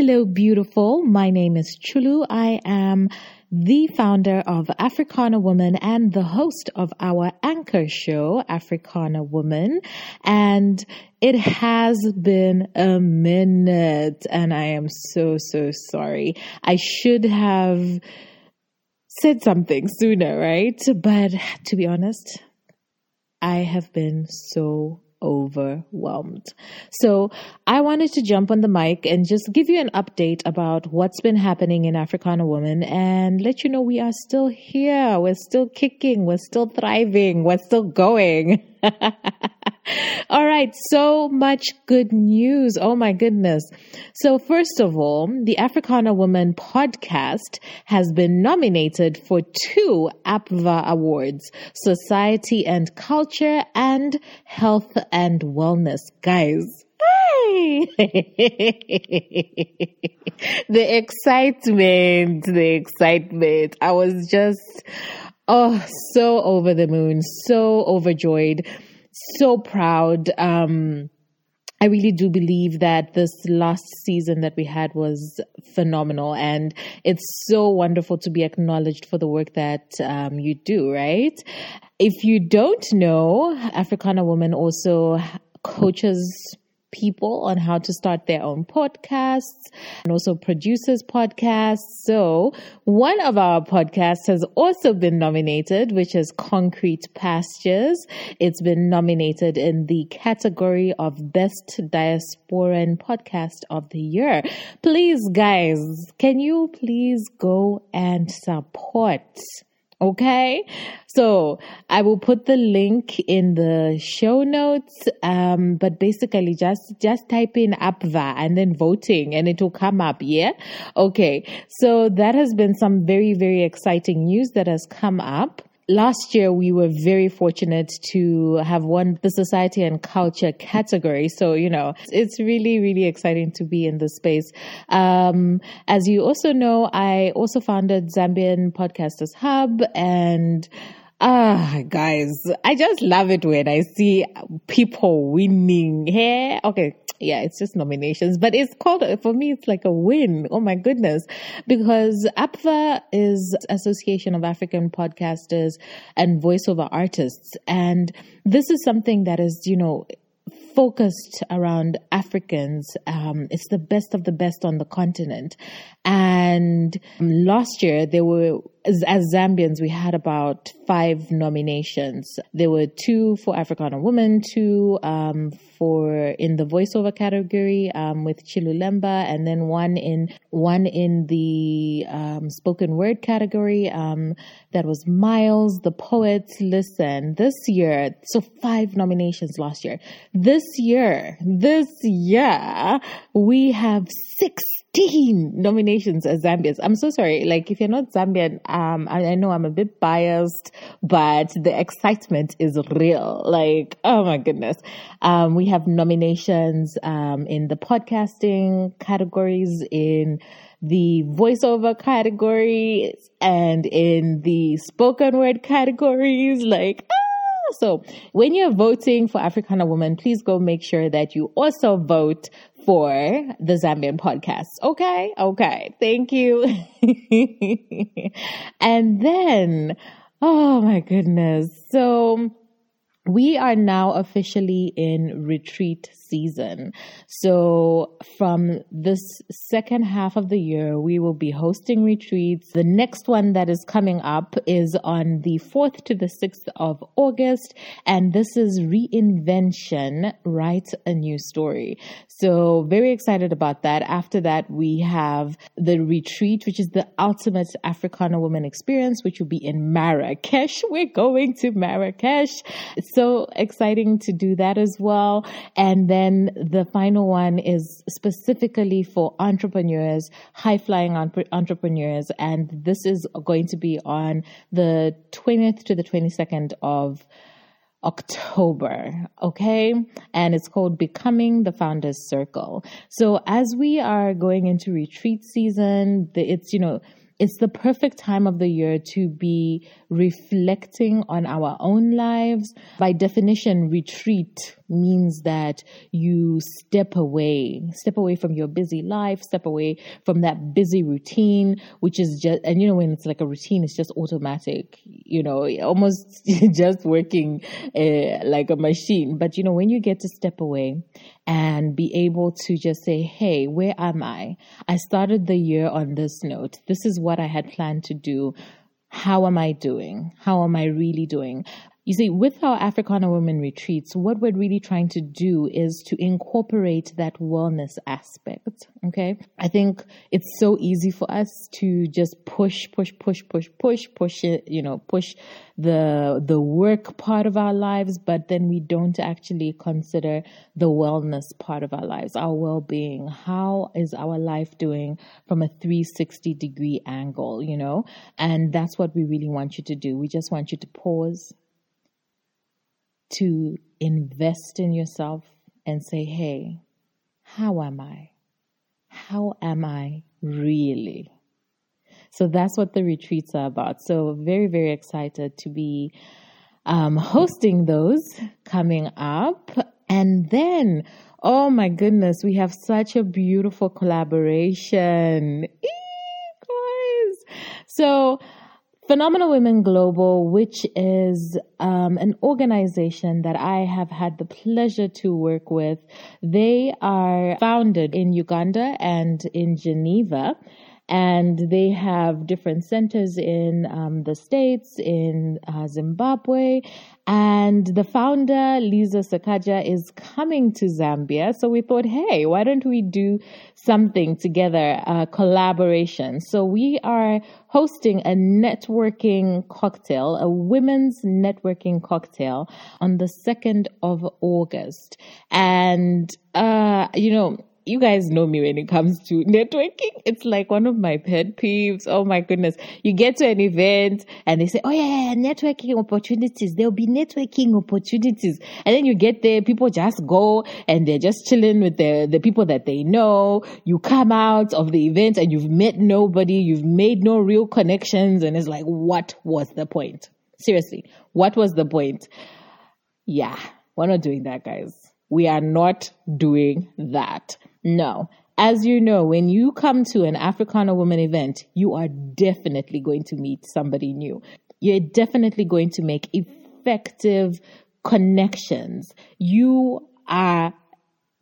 Hello, beautiful. My name is Chulu. I am the founder of Africana Woman and the host of our anchor show, Africana Woman. And it has been a minute and I am so, so sorry. I should have said something sooner, right? But to be honest, I have been so overwhelmed. So I wanted to jump on the mic and just give you an update about what's been happening in Africana Woman and let you know we are still here. We're still kicking. We're still thriving. We're still going. all right. So much good news. Oh my goodness. So first of all, the Africana Woman podcast has been nominated for two APVA awards, Society and Culture and Health and Wellness. Guys, the excitement, the excitement. I was just, oh, so over the moon, so overjoyed, so proud. Um, I really do believe that this last season that we had was phenomenal, and it's so wonderful to be acknowledged for the work that um, you do, right? If you don't know, Africana Woman also coaches people on how to start their own podcasts and also produces podcasts. So one of our podcasts has also been nominated, which is Concrete Pastures. It's been nominated in the category of Best Diasporan Podcast of the Year. Please, guys, can you please go and support? Okay. So I will put the link in the show notes. Um, but basically just, just type in APVA and then voting and it will come up. Yeah. Okay. So that has been some very, very exciting news that has come up last year we were very fortunate to have won the society and culture category. So, you know, it's really, really exciting to be in this space. Um, as you also know, I also founded Zambian Podcasters Hub and Ah, guys, I just love it when I see people winning here. Okay, yeah, it's just nominations, but it's called, for me, it's like a win. Oh my goodness. Because APVA is Association of African Podcasters and Voiceover Artists. And this is something that is, you know, focused around Africans. Um, it's the best of the best on the continent. And last year, there were, as, as, Zambians, we had about five nominations. There were two for Africana Woman, two um, for in the voiceover category um, with Chilulemba, and then one in one in the um, spoken word category. Um, that was Miles, the poet. Listen, this year, so five nominations last year. This year, this year, we have six 15 nominations as Zambians. I'm so sorry. Like, if you're not Zambian, um, I, I, know I'm a bit biased, but the excitement is real. Like, oh my goodness. Um, we have nominations, um, in the podcasting categories, in the voiceover categories, and in the spoken word categories. Like! So when you're voting for Africana Woman, please go make sure that you also vote for the Zambian podcast. Okay. Okay. Thank you. and then, oh my goodness. So we are now officially in retreat season. So from this second half of the year, we will be hosting retreats. The next one that is coming up is on the 4th to the 6th of August. And this is reinvention, write a new story. So very excited about that. After that, we have the retreat, which is the ultimate Africana woman experience, which will be in Marrakesh. We're going to Marrakesh. So exciting to do that as well. And then the final one is specifically for entrepreneurs, high flying entrepreneurs. And this is going to be on the 20th to the 22nd of October, okay? And it's called Becoming the Founders Circle. So as we are going into retreat season, it's, you know, it's the perfect time of the year to be reflecting on our own lives. By definition, retreat means that you step away, step away from your busy life, step away from that busy routine, which is just, and you know, when it's like a routine, it's just automatic, you know, almost just working uh, like a machine. But you know, when you get to step away and be able to just say, Hey, where am I? I started the year on this note. This is what I had planned to do. How am I doing? How am I really doing? You see, with our Africana Women retreats, what we're really trying to do is to incorporate that wellness aspect. Okay. I think it's so easy for us to just push, push, push, push, push, push it, you know, push the, the work part of our lives, but then we don't actually consider the wellness part of our lives, our well-being. How is our life doing from a 360 degree angle, you know? And that's what we really want you to do. We just want you to pause to invest in yourself and say, hey, how am I? How am I really? So that's what the retreats are about. So, very, very excited to be um, hosting those coming up. And then, oh my goodness, we have such a beautiful collaboration. Eee, guys. So, Phenomenal Women Global, which is um, an organization that I have had the pleasure to work with. They are founded in Uganda and in Geneva and they have different centers in um, the states in uh, zimbabwe. And the founder lisa sakaja is coming to zambia. So we thought hey why don't we do something together a collaboration? So we are hosting a networking cocktail a women's networking cocktail on the 2nd of august. And uh, you know you guys know me when it comes to networking. It's like one of my pet peeves. Oh my goodness. You get to an event and they say, Oh yeah, networking opportunities. There'll be networking opportunities. And then you get there, people just go and they're just chilling with the, the people that they know. You come out of the event and you've met nobody. You've made no real connections. And it's like, what was the point? Seriously, what was the point? Yeah, we're not doing that, guys. We are not doing that. No. As you know, when you come to an Africana woman event, you are definitely going to meet somebody new. You're definitely going to make effective connections. You are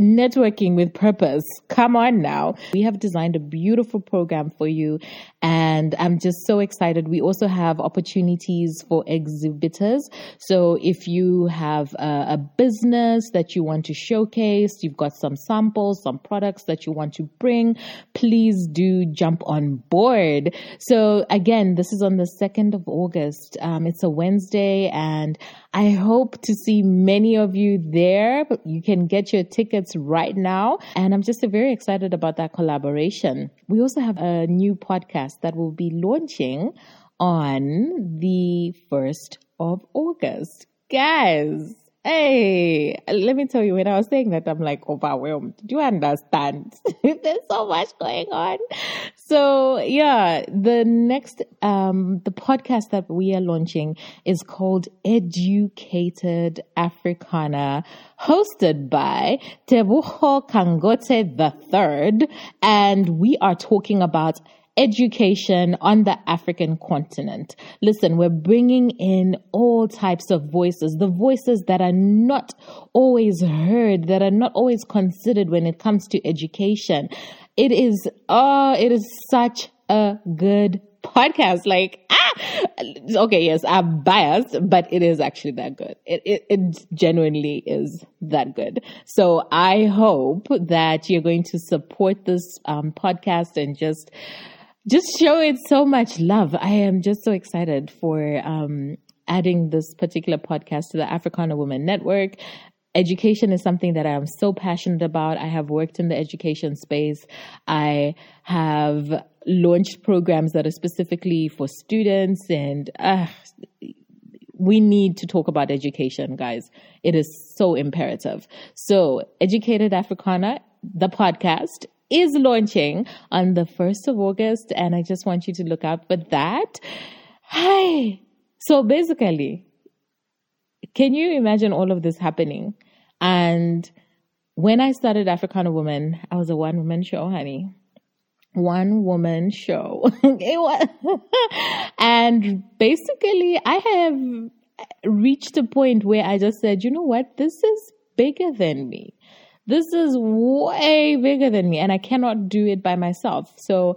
networking with purpose. Come on now. We have designed a beautiful program for you and I'm just so excited. We also have opportunities for exhibitors. So if you have a, a business that you want to showcase, you've got some samples, some products that you want to bring, please do jump on board. So again, this is on the 2nd of August. Um, it's a Wednesday and I hope to see many of you there. You can get your tickets right now. And I'm just very excited about that collaboration. We also have a new podcast that will be launching on the 1st of August. Guys, Hey, let me tell you, when I was saying that, I'm like overwhelmed. Do you understand? There's so much going on. So yeah, the next, um, the podcast that we are launching is called Educated Africana, hosted by Tebuho Kangote the third. And we are talking about education on the African continent. Listen, we're bringing in all types of voices, the voices that are not always heard, that are not always considered when it comes to education. It is, oh, it is such a good podcast. Like, ah, okay, yes, I'm biased, but it is actually that good. It, it, it genuinely is that good. So I hope that you're going to support this um, podcast and just just show it so much love. I am just so excited for um, adding this particular podcast to the Africana Women Network. Education is something that I am so passionate about. I have worked in the education space. I have launched programs that are specifically for students, and uh, we need to talk about education, guys. It is so imperative. So, Educated Africana, the podcast, is launching on the 1st of August, and I just want you to look out for that. Hi. So basically, can you imagine all of this happening? And when I started Africana Woman, I was a one woman show, honey. One woman show. and basically I have reached a point where I just said, you know what? This is bigger than me. This is way bigger than me and I cannot do it by myself. So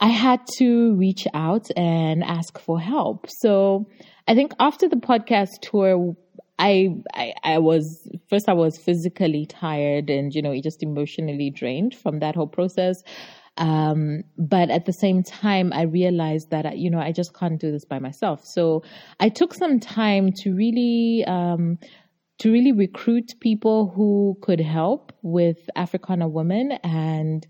I had to reach out and ask for help. So I think after the podcast tour, I, I, I was first I was physically tired and you know just emotionally drained from that whole process. Um, but at the same time, I realized that you know I just can't do this by myself. So I took some time to really um, to really recruit people who could help with Africana women. And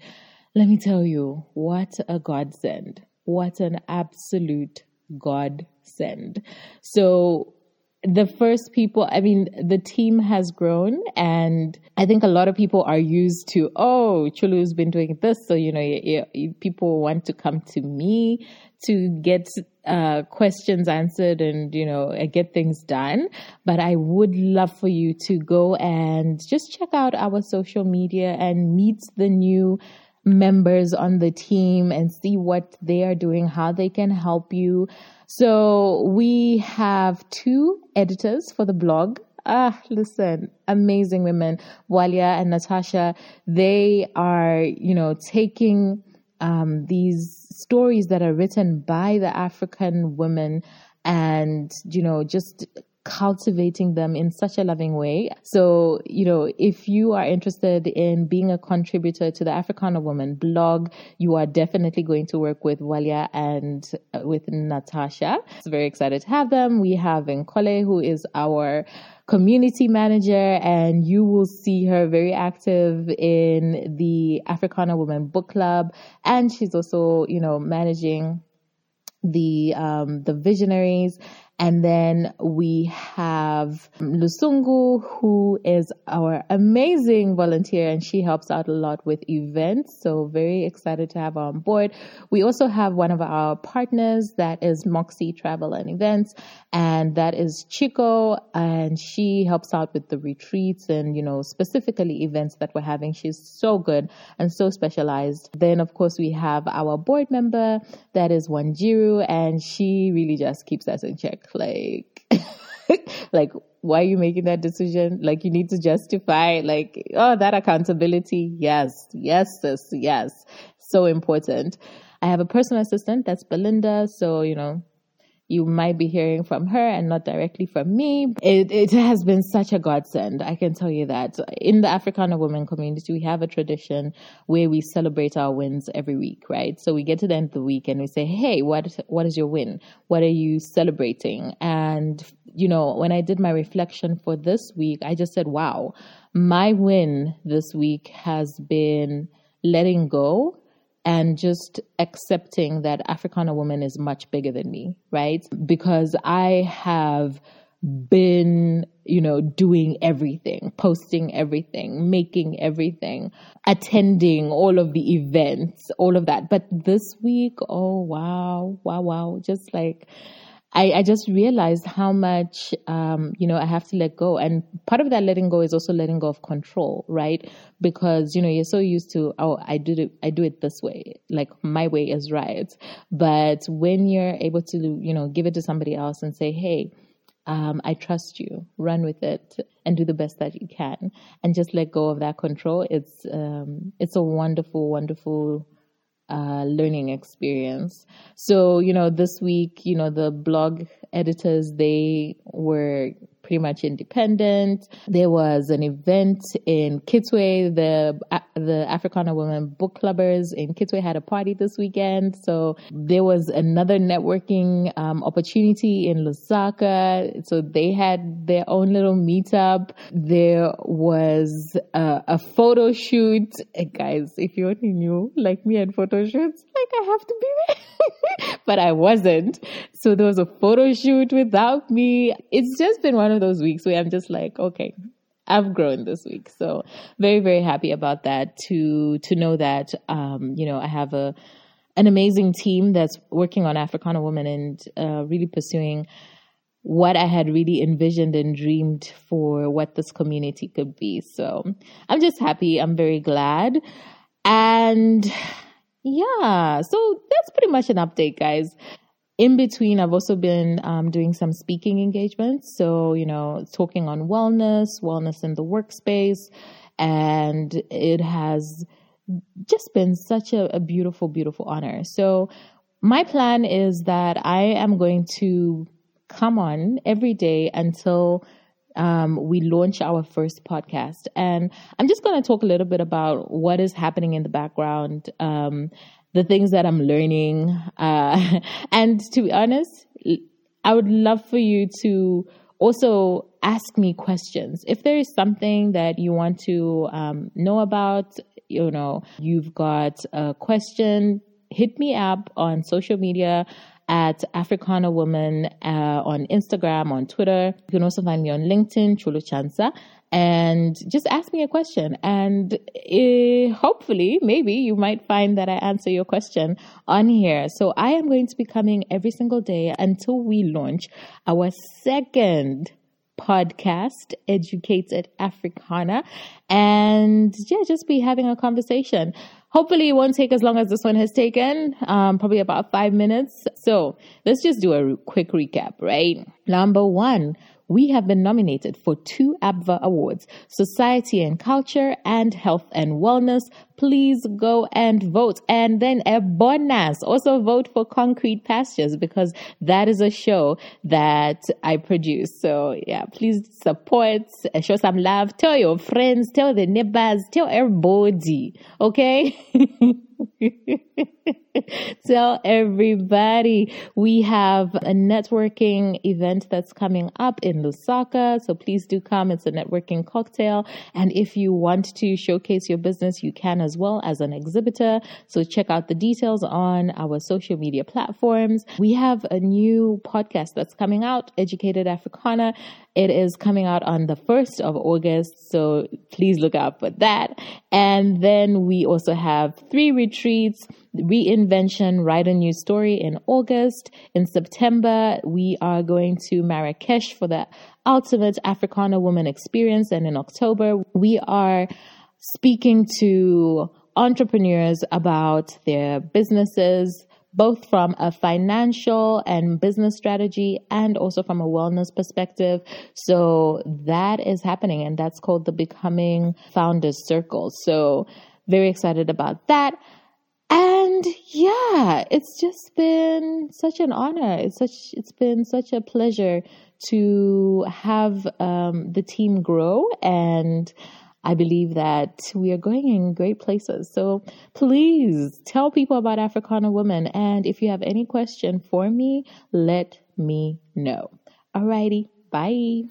let me tell you, what a godsend! What an absolute godsend! So the first people, I mean, the team has grown, and I think a lot of people are used to, oh, Chulu's been doing this, so you know, you, you, people want to come to me to get uh, questions answered and you know get things done. But I would love for you to go and just check out our social media and meet the new members on the team and see what they are doing, how they can help you. So we have two editors for the blog. Ah, listen, amazing women, Walia and Natasha. They are, you know, taking um, these stories that are written by the African women and, you know, just cultivating them in such a loving way. So, you know, if you are interested in being a contributor to the Africana Woman blog, you are definitely going to work with Walia and uh, with Natasha. So very excited to have them. We have Nkole, who is our community manager, and you will see her very active in the Africana Woman Book Club. And she's also, you know, managing the um, the visionaries and then we have Lusungu, who is our amazing volunteer, and she helps out a lot with events. So very excited to have her on board. We also have one of our partners that is Moxie Travel and Events, and that is Chico, and she helps out with the retreats and, you know, specifically events that we're having. She's so good and so specialized. Then, of course, we have our board member that is Wanjiru, and she really just keeps us in check like like why are you making that decision? Like you need to justify like oh that accountability. Yes yes sis yes. So important. I have a personal assistant that's belinda. So you know you might be hearing from her and not directly from me. It, it has been such a godsend. I can tell you that. In the Africana women community, we have a tradition where we celebrate our wins every week, right? So we get to the end of the week and we say, Hey, what, what is your win? What are you celebrating? And, you know, when I did my reflection for this week, I just said, wow, my win this week has been letting go and just accepting that Africana woman is much bigger than me, right? Because I have been, you know, doing everything, posting everything, making everything, attending all of the events, all of that. But this week, oh wow, wow, wow, just like I, I just realized how much, um, you know, I have to let go. And part of that letting go is also letting go of control, right? Because, you know, you're so used to, oh, I do it, I do it this way. Like my way is right. But when you're able to, you know, give it to somebody else and say, hey, um, I trust you. Run with it and do the best that you can, and just let go of that control. It's um, it's a wonderful, wonderful uh, learning experience. So, you know, this week, you know, the blog editors, they were pretty much independent. There was an event in Kitwe. The the Africana Women Book Clubbers in Kitwe had a party this weekend. So there was another networking um, opportunity in Lusaka. So they had their own little meetup. There was a, a photo shoot. Guys, if you only knew, like me and photo shoots, like I have to be there. but I wasn't. So there was a photo shoot without me. It's just been one of those weeks where I'm just like, okay, I've grown this week. So very, very happy about that to, to know that, um, you know, I have a, an amazing team that's working on Africana women and, uh, really pursuing what I had really envisioned and dreamed for what this community could be. So I'm just happy. I'm very glad. And yeah, so that's pretty much an update, guys. In between, I've also been um, doing some speaking engagements. So, you know, talking on wellness, wellness in the workspace. And it has just been such a, a beautiful, beautiful honor. So, my plan is that I am going to come on every day until um, we launch our first podcast. And I'm just going to talk a little bit about what is happening in the background, um, the things that I'm learning. Uh, and to be honest, I would love for you to also ask me questions. If there is something that you want to um, know about, you know, you've got a question, hit me up on social media at Africana Woman uh, on Instagram, on Twitter. You can also find me on LinkedIn, Chulu Chansa, and just ask me a question. And uh, hopefully, maybe you might find that I answer your question on here. So I am going to be coming every single day until we launch our second podcast, Educated Africana, and yeah, just be having a conversation. Hopefully, it won't take as long as this one has taken, um, probably about five minutes. So let's just do a quick recap, right? Number one, we have been nominated for two APVA awards, Society and Culture and Health and Wellness. Please go and vote. And then a bonus, also vote for Concrete Pastures because that is a show that I produce. So yeah, please support, uh, show some love, tell your friends, tell the neighbors, tell everybody. Okay. Tell everybody we have a networking event that's coming up in Lusaka. So please do come. It's a networking cocktail. And if you want to showcase your business, you can as well as an exhibitor. So check out the details on our social media platforms. We have a new podcast that's coming out, Educated Africana. It is coming out on the 1st of August, so please look out for that. And then we also have three retreats reinvention, write a new story in August. In September, we are going to Marrakesh for the ultimate Africana woman experience. And in October, we are speaking to entrepreneurs about their businesses, both from a financial and business strategy and also from a wellness perspective. So that is happening and that's called the Becoming Founders Circle. So very excited about that. And yeah, it's just been such an honor. It's such it's been such a pleasure to have um, the team grow and I believe that we are going in great places. So please tell people about Africana Women. And if you have any question for me, let me know. Alrighty. Bye.